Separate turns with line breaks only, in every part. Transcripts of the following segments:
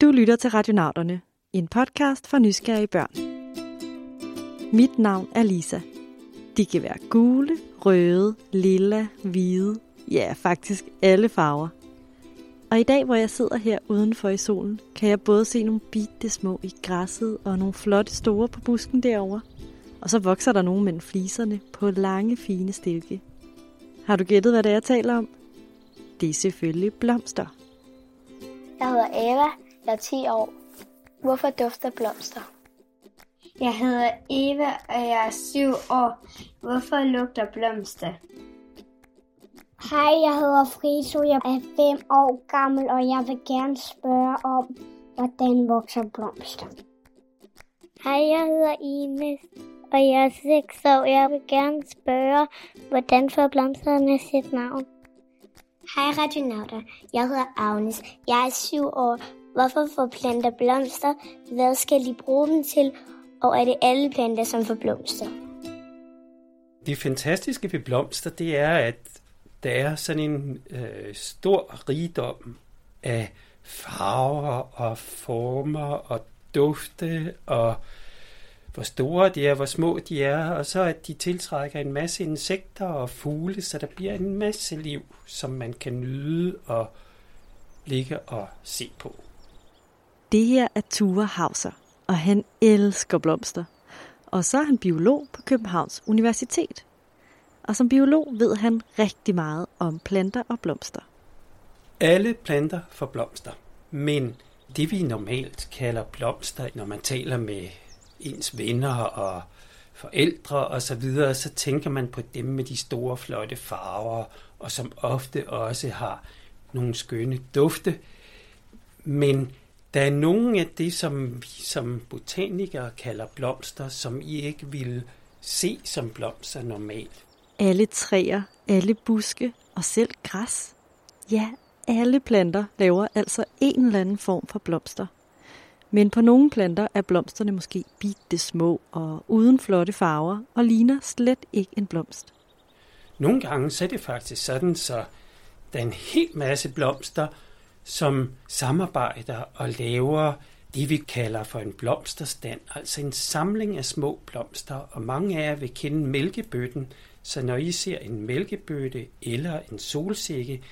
Du lytter til Radionauterne, en podcast for nysgerrige børn. Mit navn er Lisa. De kan være gule, røde, lilla, hvide, ja faktisk alle farver. Og i dag, hvor jeg sidder her udenfor i solen, kan jeg både se nogle bitte små i græsset og nogle flotte store på busken derovre. Og så vokser der nogle mellem fliserne på lange, fine stilke. Har du gættet, hvad det er, jeg taler om? Det er selvfølgelig blomster.
Jeg hedder Eva, jeg er 10 år. Hvorfor dufter blomster?
Jeg hedder Eva, og jeg er 7 år. Hvorfor lugter blomster?
Hej, jeg hedder Friso, jeg er 5 år gammel, og jeg vil gerne spørge om, hvordan vokser blomster.
Hej, jeg hedder Ines, og jeg er 6 år. Jeg vil gerne spørge, hvordan får blomsterne sit navn?
Hej radionauter, jeg hedder Agnes. Jeg er 7 år. Hvorfor får planter blomster? Hvad skal de bruge dem til? Og er det alle planter, som får blomster?
Det fantastiske ved blomster, det er, at der er sådan en øh, stor rigdom af farver og former og dufte og hvor store de er, hvor små de er, og så at de tiltrækker en masse insekter og fugle, så der bliver en masse liv, som man kan nyde og ligge og se på.
Det her er Ture Hauser, og han elsker blomster. Og så er han biolog på Københavns Universitet. Og som biolog ved han rigtig meget om planter og blomster.
Alle planter får blomster, men det vi normalt kalder blomster, når man taler med ens venner og forældre og så videre, så tænker man på dem med de store flotte farver, og som ofte også har nogle skønne dufte. Men der er nogle af det, som vi som botanikere kalder blomster, som I ikke vil se som blomster normalt.
Alle træer, alle buske og selv græs. Ja, alle planter laver altså en eller anden form for blomster. Men på nogle planter er blomsterne måske bitte små og uden flotte farver og ligner slet ikke en blomst.
Nogle gange så er det faktisk sådan, så der er en hel masse blomster, som samarbejder og laver det, vi kalder for en blomsterstand, altså en samling af små blomster, og mange af jer vil kende mælkebøtten, så når I ser en mælkebøtte eller en solsikke,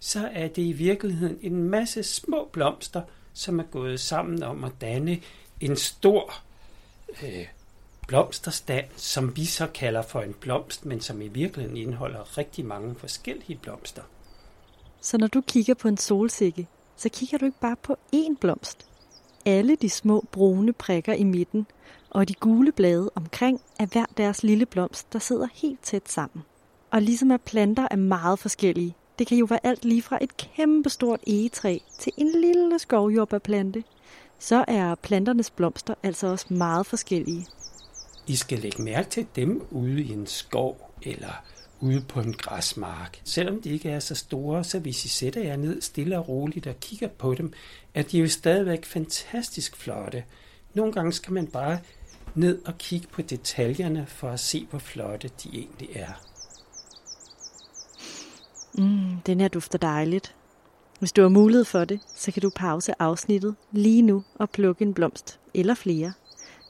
så er det i virkeligheden en masse små blomster, som er gået sammen om at danne en stor øh, blomsterstand, som vi så kalder for en blomst, men som i virkeligheden indeholder rigtig mange forskellige blomster.
Så når du kigger på en solsikke, så kigger du ikke bare på én blomst. Alle de små brune prikker i midten og de gule blade omkring er hver deres lille blomst, der sidder helt tæt sammen. Og ligesom at planter er meget forskellige, det kan jo være alt lige fra et kæmpestort egetræ til en lille skovjordbærplante, så er planternes blomster altså også meget forskellige.
I skal lægge mærke til dem ude i en skov eller ude på en græsmark. Selvom de ikke er så store, så hvis I sætter jer ned stille og roligt og kigger på dem, er de jo stadigvæk fantastisk flotte. Nogle gange skal man bare ned og kigge på detaljerne for at se, hvor flotte de egentlig er.
Mm, den her dufter dejligt. Hvis du har mulighed for det, så kan du pause afsnittet lige nu og plukke en blomst eller flere.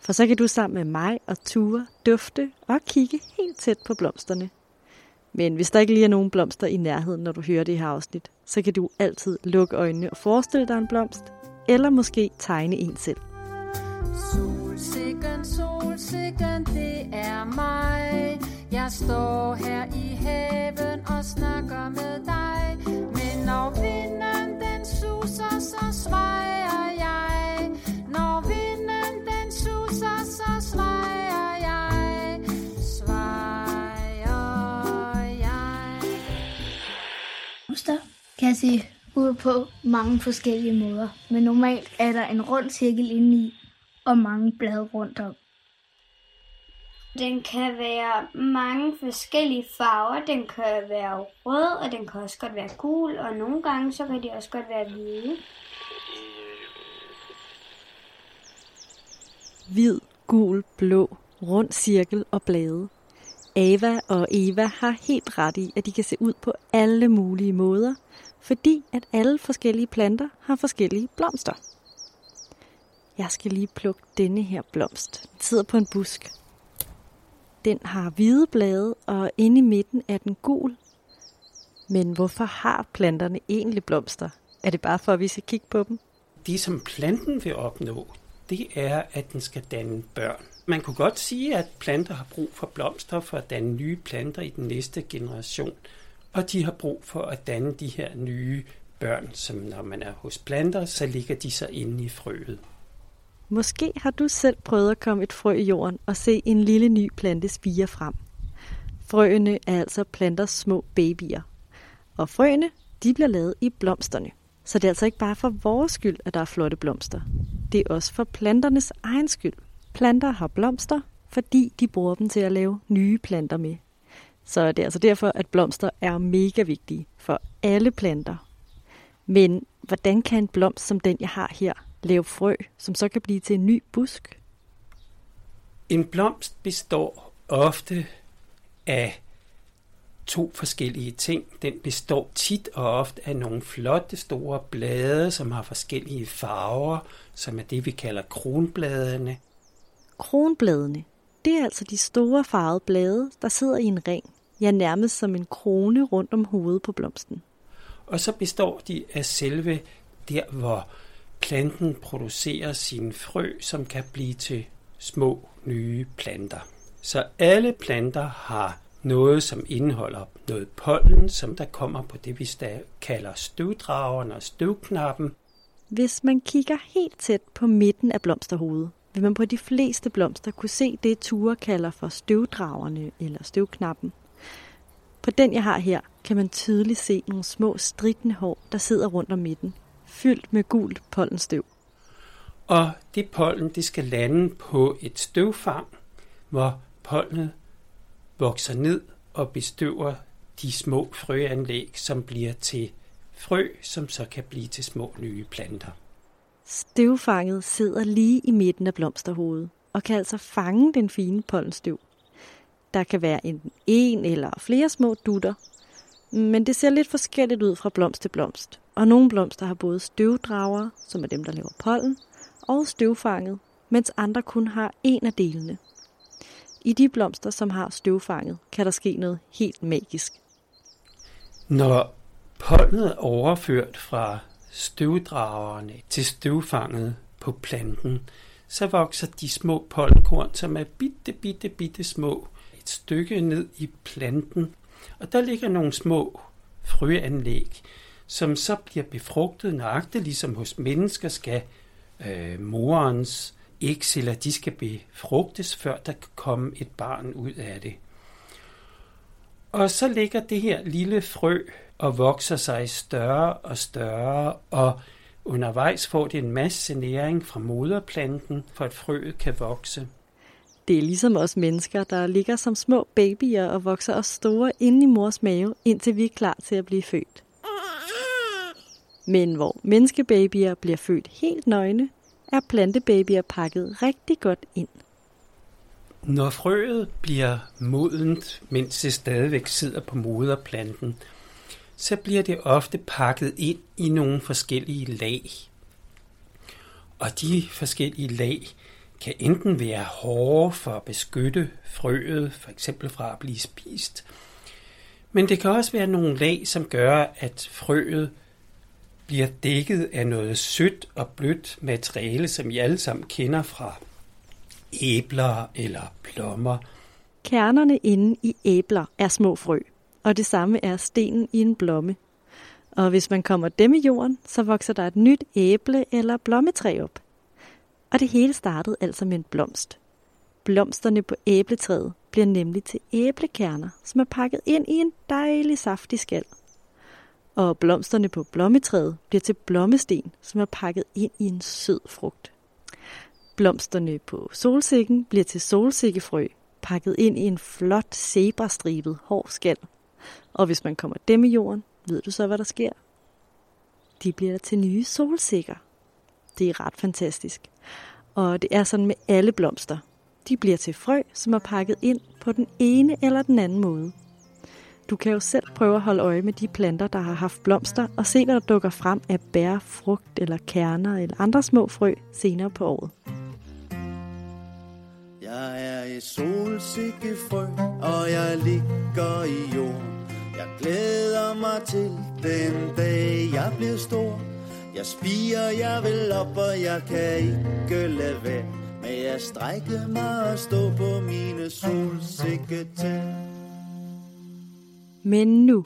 For så kan du sammen med mig og Ture dufte og kigge helt tæt på blomsterne. Men hvis der ikke lige er nogen blomster i nærheden, når du hører det her afsnit, så kan du altid lukke øjnene og forestille dig en blomst, eller måske tegne en selv.
Solsikken, solsikken, det er mig. Jeg står her i haven og snakker med dig. Men når vinden den suser, så svejer jeg. Når vinden den suser, så svejer jeg.
Kan se ud på mange forskellige måder, men normalt er der en rund cirkel indeni og mange blade rundt om.
Den kan være mange forskellige farver. Den kan være rød, og den kan også godt være gul, og nogle gange så kan de også godt være hvide.
Hvid, gul, blå, rund cirkel og blade. Ava og Eva har helt ret i, at de kan se ud på alle mulige måder, fordi at alle forskellige planter har forskellige blomster. Jeg skal lige plukke denne her blomst. Den sidder på en busk. Den har hvide blade, og inde i midten er den gul. Men hvorfor har planterne egentlig blomster? Er det bare for, at vi skal kigge på dem?
Det, som planten vil opnå, det er, at den skal danne børn. Man kunne godt sige, at planter har brug for blomster for at danne nye planter i den næste generation. Og de har brug for at danne de her nye børn, som når man er hos planter, så ligger de så inde i frøet.
Måske har du selv prøvet at komme et frø i jorden og se en lille ny plante spire frem. Frøene er altså planters små babyer. Og frøene, de bliver lavet i blomsterne. Så det er altså ikke bare for vores skyld, at der er flotte blomster. Det er også for planternes egen skyld. Planter har blomster, fordi de bruger dem til at lave nye planter med. Så det er altså derfor, at blomster er mega vigtige for alle planter. Men hvordan kan en blomst som den, jeg har her, lave frø, som så kan blive til en ny busk?
En blomst består ofte af to forskellige ting. Den består tit og ofte af nogle flotte store blade, som har forskellige farver, som er det, vi kalder kronbladene.
Kronbladene, det er altså de store farvede blade, der sidder i en ring. Ja, nærmest som en krone rundt om hovedet på blomsten.
Og så består de af selve der, hvor planten producerer sine frø, som kan blive til små nye planter. Så alle planter har noget, som indeholder noget pollen, som der kommer på det, vi kalder støvdrageren og støvknappen.
Hvis man kigger helt tæt på midten af blomsterhovedet, vil man på de fleste blomster kunne se det, Ture kalder for støvdragerne eller støvknappen. På den, jeg har her, kan man tydeligt se nogle små stridende hår, der sidder rundt om midten, fyldt med gult pollenstøv.
Og det pollen, det skal lande på et støvfang, hvor pollenet vokser ned og bestøver de små frøanlæg, som bliver til frø, som så kan blive til små nye planter.
Støvfanget sidder lige i midten af blomsterhovedet og kan altså fange den fine pollenstøv. Der kan være en, en eller flere små dutter, men det ser lidt forskelligt ud fra blomst til blomst. Og nogle blomster har både støvdrager, som er dem, der laver pollen, og støvfanget, mens andre kun har en af delene. I de blomster, som har støvfanget, kan der ske noget helt magisk.
Når pollenet er overført fra støvdragerne til støvfanget på planten, så vokser de små pollenkorn, som er bitte, bitte, bitte små, et stykke ned i planten. Og der ligger nogle små frøanlæg, som så bliver befrugtet nøjagtigt, ligesom hos mennesker skal øh, morens ægceller, de skal befrugtes, før der kan komme et barn ud af det. Og så ligger det her lille frø og vokser sig større og større, og undervejs får det en masse næring fra moderplanten, for at frøet kan vokse.
Det er ligesom os mennesker, der ligger som små babyer og vokser os store inde i mors mave, indtil vi er klar til at blive født. Men hvor menneskebabyer bliver født helt nøgne, er plantebabyer pakket rigtig godt ind.
Når frøet bliver modent, mens det stadigvæk sidder på moderplanten, så bliver det ofte pakket ind i nogle forskellige lag. Og de forskellige lag kan enten være hårde for at beskytte frøet, for eksempel fra at blive spist, men det kan også være nogle lag, som gør, at frøet bliver dækket af noget sødt og blødt materiale, som I alle sammen kender fra æbler eller plommer.
Kernerne inde i æbler er små frø, og det samme er stenen i en blomme. Og hvis man kommer dem i jorden, så vokser der et nyt æble eller blommetræ op. Og det hele startede altså med en blomst. Blomsterne på æbletræet bliver nemlig til æblekerner, som er pakket ind i en dejlig saftig skal og blomsterne på blommetræet bliver til blommesten, som er pakket ind i en sød frugt. Blomsterne på solsikken bliver til solsikkefrø, pakket ind i en flot zebrastribet hård skal. Og hvis man kommer dem i jorden, ved du så, hvad der sker? De bliver til nye solsikker. Det er ret fantastisk. Og det er sådan med alle blomster. De bliver til frø, som er pakket ind på den ene eller den anden måde. Du kan jo selv prøve at holde øje med de planter, der har haft blomster, og se, hvad der dukker frem af bær, frugt eller kerner eller andre små frø senere på året.
Jeg er et solsikkefrø, og jeg ligger i jord. Jeg glæder mig til den dag, jeg bliver stor. Jeg spiger, jeg vil op, og jeg kan ikke lade være med at strække mig og stå på mine solsikketæer.
Men nu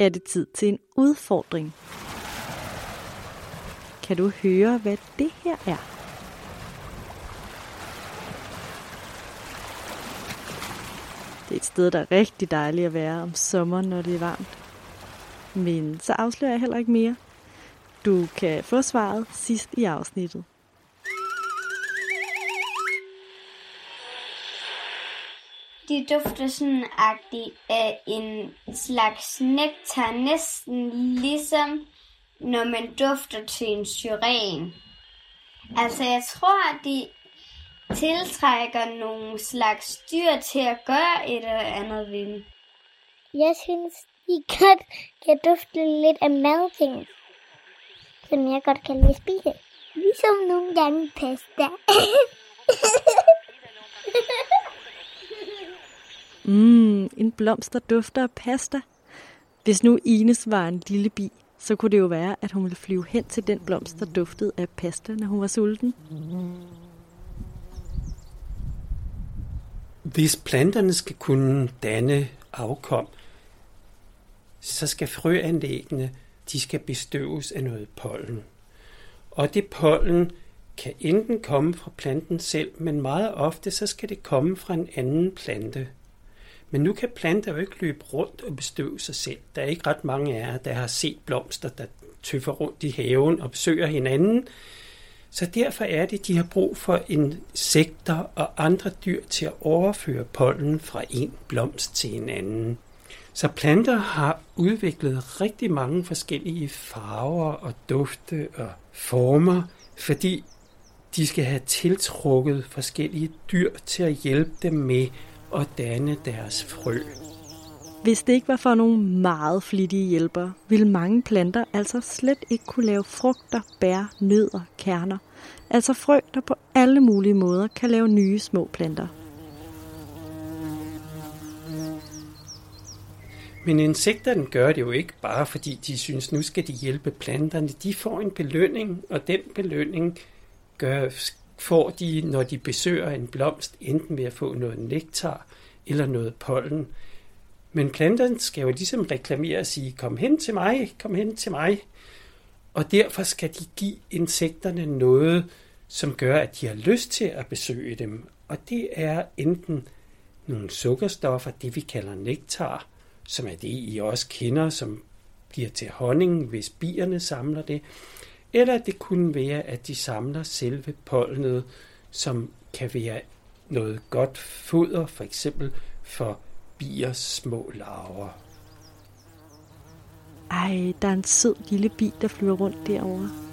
er det tid til en udfordring. Kan du høre, hvad det her er? Det er et sted, der er rigtig dejligt at være om sommeren, når det er varmt. Men så afslører jeg heller ikke mere. Du kan få svaret sidst i afsnittet.
De dufter sådan agtigt af en slags nektar, næsten ligesom når man dufter til en syren. Altså, jeg tror, at de tiltrækker nogle slags dyr til at gøre et eller andet ved dem.
Jeg synes, de godt kan dufte lidt af madting, som jeg godt kan lide at spise. Ligesom nogle gange pasta.
Mm, en blomst, der dufter af pasta. Hvis nu Ines var en lille bi, så kunne det jo være, at hun ville flyve hen til den blomst, der duftede af pasta, når hun var sulten.
Hvis planterne skal kunne danne afkom, så skal frøanlæggene de skal bestøves af noget pollen. Og det pollen kan enten komme fra planten selv, men meget ofte så skal det komme fra en anden plante. Men nu kan planter jo ikke løbe rundt og bestøve sig selv. Der er ikke ret mange af jer, der har set blomster, der tøffer rundt i haven og besøger hinanden. Så derfor er det, de har brug for insekter og andre dyr til at overføre pollen fra en blomst til en anden. Så planter har udviklet rigtig mange forskellige farver og dufte og former, fordi de skal have tiltrukket forskellige dyr til at hjælpe dem med at danne deres frø.
Hvis det ikke var for nogle meget flittige hjælpere, ville mange planter altså slet ikke kunne lave frugter, bær, nødder, kerner. Altså frø, der på alle mulige måder kan lave nye små planter.
Men insekterne gør det jo ikke bare, fordi de synes, nu skal de hjælpe planterne. De får en belønning, og den belønning gør, får de, når de besøger en blomst, enten ved at få noget nektar eller noget pollen. Men planterne skal jo ligesom reklamere og sige, kom hen til mig, kom hen til mig. Og derfor skal de give insekterne noget, som gør, at de har lyst til at besøge dem. Og det er enten nogle sukkerstoffer, det vi kalder nektar, som er det, I også kender, som bliver til honning, hvis bierne samler det. Eller det kunne være, at de samler selve pollenet, som kan være noget godt foder, for eksempel for biers små larver.
Ej, der er en sød lille bi, der flyver rundt derovre.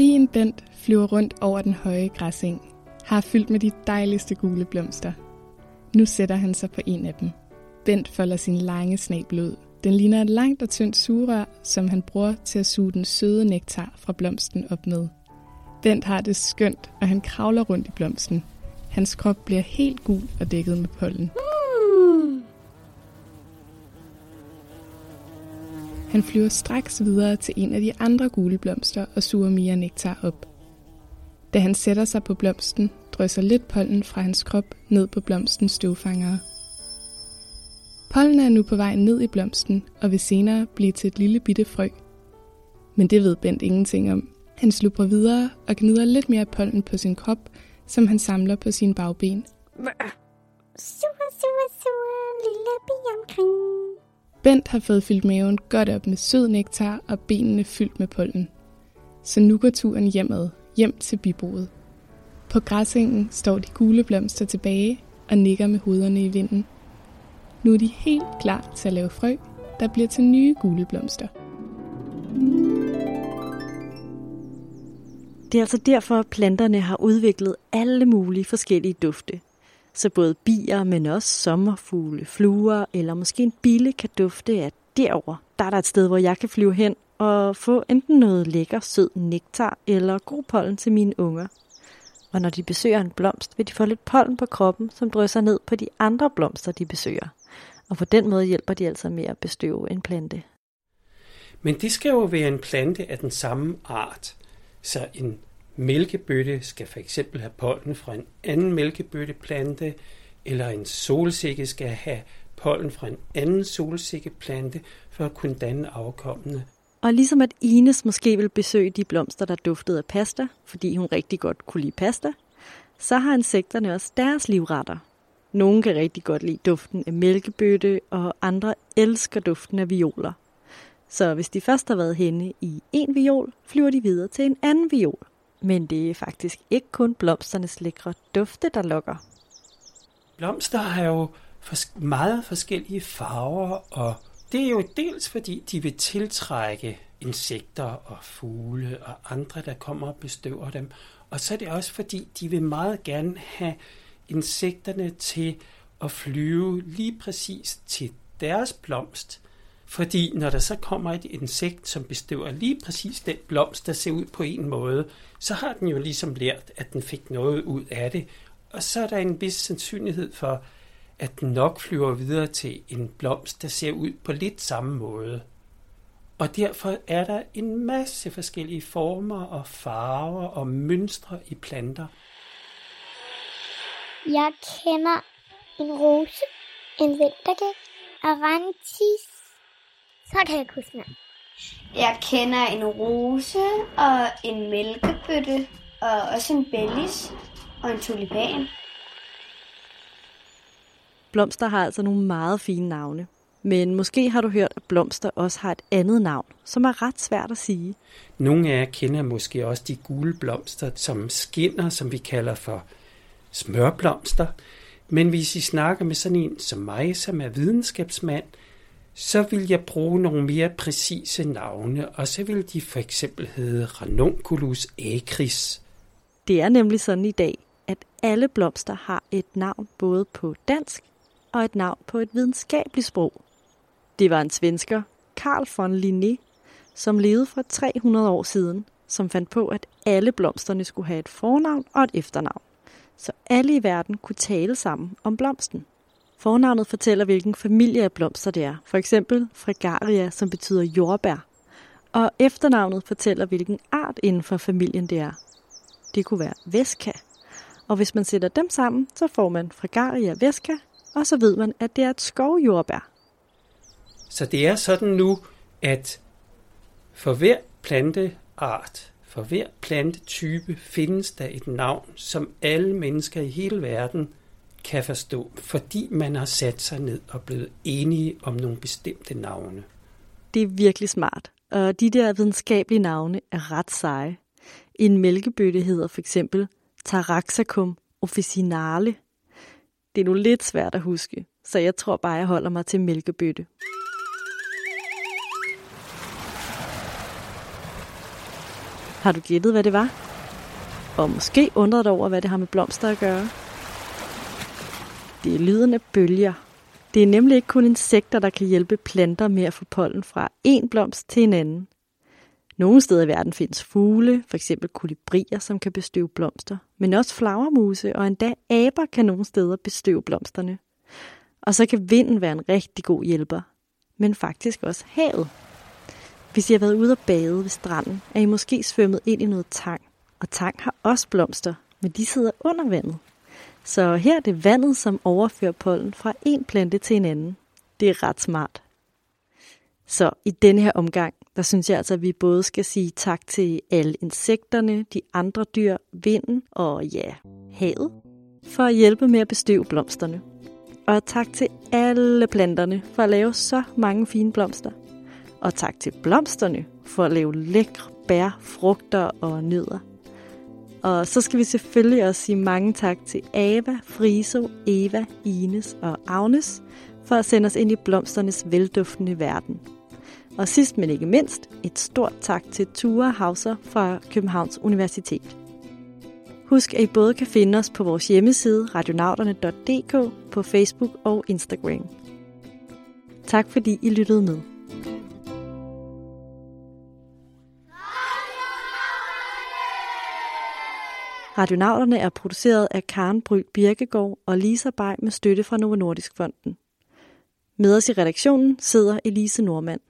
Bien Bent flyver rundt over den høje græseng, har fyldt med de dejligste gule blomster. Nu sætter han sig på en af dem. Bent folder sin lange snabel ud. Den ligner et langt og tyndt sugerør, som han bruger til at suge den søde nektar fra blomsten op med. Bent har det skønt, og han kravler rundt i blomsten. Hans krop bliver helt gul og dækket med pollen. Han flyver straks videre til en af de andre gule blomster og suger mere nektar op. Da han sætter sig på blomsten, drysser lidt pollen fra hans krop ned på blomstens støvfangere. Pollen er nu på vej ned i blomsten og vil senere blive til et lille bitte frø. Men det ved Bent ingenting om. Han slubrer videre og gnider lidt mere pollen på sin krop, som han samler på sine bagben.
Sure, sure, sure, lille bi omkring.
Bent har fået fyldt maven godt op med sød nektar og benene fyldt med pollen. Så nu går turen hjemad, hjem til biboet. På græsengen står de gule blomster tilbage og nikker med hovederne i vinden. Nu er de helt klar til at lave frø, der bliver til nye gule blomster.
Det er altså derfor, at planterne har udviklet alle mulige forskellige dufte. Så både bier, men også sommerfugle, fluer eller måske en bille kan dufte at derover. Der er der et sted, hvor jeg kan flyve hen og få enten noget lækker, sød nektar eller god pollen til mine unger. Og når de besøger en blomst, vil de få lidt pollen på kroppen, som drysser ned på de andre blomster, de besøger. Og på den måde hjælper de altså med at bestøve en plante.
Men det skal jo være en plante af den samme art. Så en mælkebøtte skal for eksempel have pollen fra en anden mælkebøtteplante, eller en solsikke skal have pollen fra en anden solsikkeplante for at kunne danne afkommende.
Og ligesom at Ines måske vil besøge de blomster, der duftede af pasta, fordi hun rigtig godt kunne lide pasta, så har insekterne også deres livretter. Nogle kan rigtig godt lide duften af mælkebøtte, og andre elsker duften af violer. Så hvis de først har været henne i en viol, flyver de videre til en anden viol. Men det er faktisk ikke kun blomsternes lækre dufte, der lokker.
Blomster har jo meget forskellige farver, og det er jo dels fordi, de vil tiltrække insekter og fugle og andre, der kommer og bestøver dem. Og så er det også fordi, de vil meget gerne have insekterne til at flyve lige præcis til deres blomst. Fordi når der så kommer et insekt, som bestøver lige præcis den blomst, der ser ud på en måde, så har den jo ligesom lært, at den fik noget ud af det. Og så er der en vis sandsynlighed for, at den nok flyver videre til en blomst, der ser ud på lidt samme måde. Og derfor er der en masse forskellige former og farver og mønstre i planter.
Jeg kender en rose, en vintergæk, arantis. Så kan jeg huske navn.
Jeg kender en rose og en mælkebøtte og også en bellis og en tulipan.
Blomster har altså nogle meget fine navne. Men måske har du hørt, at blomster også har et andet navn, som er ret svært at sige.
Nogle af jer kender måske også de gule blomster, som skinner, som vi kalder for smørblomster. Men hvis I snakker med sådan en som mig, som er videnskabsmand, så vil jeg bruge nogle mere præcise navne, og så vil de for eksempel hedde Ranunculus acris.
Det er nemlig sådan i dag, at alle blomster har et navn både på dansk og et navn på et videnskabeligt sprog. Det var en svensker, Carl von Linné, som levede for 300 år siden, som fandt på, at alle blomsterne skulle have et fornavn og et efternavn, så alle i verden kunne tale sammen om blomsten. Fornavnet fortæller, hvilken familie af blomster det er, for eksempel Fregaria, som betyder jordbær, og efternavnet fortæller, hvilken art inden for familien det er. Det kunne være Vesca, og hvis man sætter dem sammen, så får man Fregaria Vesca, og så ved man, at det er et skovjordbær.
Så det er sådan nu, at for hver planteart, for hver plantetype findes der et navn, som alle mennesker i hele verden kan forstå, fordi man har sat sig ned og blevet enige om nogle bestemte navne.
Det er virkelig smart, og de der videnskabelige navne er ret seje. En mælkebøtte hedder for eksempel Taraxacum officinale. Det er nu lidt svært at huske, så jeg tror bare, jeg holder mig til mælkebøtte. Har du gættet, hvad det var? Og måske undret dig over, hvad det har med blomster at gøre. Det er lyden af bølger. Det er nemlig ikke kun insekter, der kan hjælpe planter med at få pollen fra en blomst til en anden. Nogle steder i verden findes fugle, f.eks. kolibrier, som kan bestøve blomster, men også flagermuse og endda aber kan nogle steder bestøve blomsterne. Og så kan vinden være en rigtig god hjælper, men faktisk også havet. Hvis I har været ude og bade ved stranden, er I måske svømmet ind i noget tang, og tang har også blomster, men de sidder under vandet. Så her er det vandet, som overfører pollen fra en plante til en anden. Det er ret smart. Så i denne her omgang, der synes jeg altså, at vi både skal sige tak til alle insekterne, de andre dyr, vinden og ja, havet, for at hjælpe med at bestøve blomsterne. Og tak til alle planterne for at lave så mange fine blomster. Og tak til blomsterne for at lave lækre bær, frugter og nødder. Og så skal vi selvfølgelig også sige mange tak til Ava, Friso, Eva, Ines og Agnes for at sende os ind i blomsternes velduftende verden. Og sidst men ikke mindst, et stort tak til Ture Hauser fra Københavns Universitet. Husk, at I både kan finde os på vores hjemmeside radionauterne.dk, på Facebook og Instagram. Tak fordi I lyttede med. Radionavlerne er produceret af Karen Bryl Birkegaard og Lisa Bay med støtte fra Novo Nordisk Fonden. Med os i redaktionen sidder Elise Normand.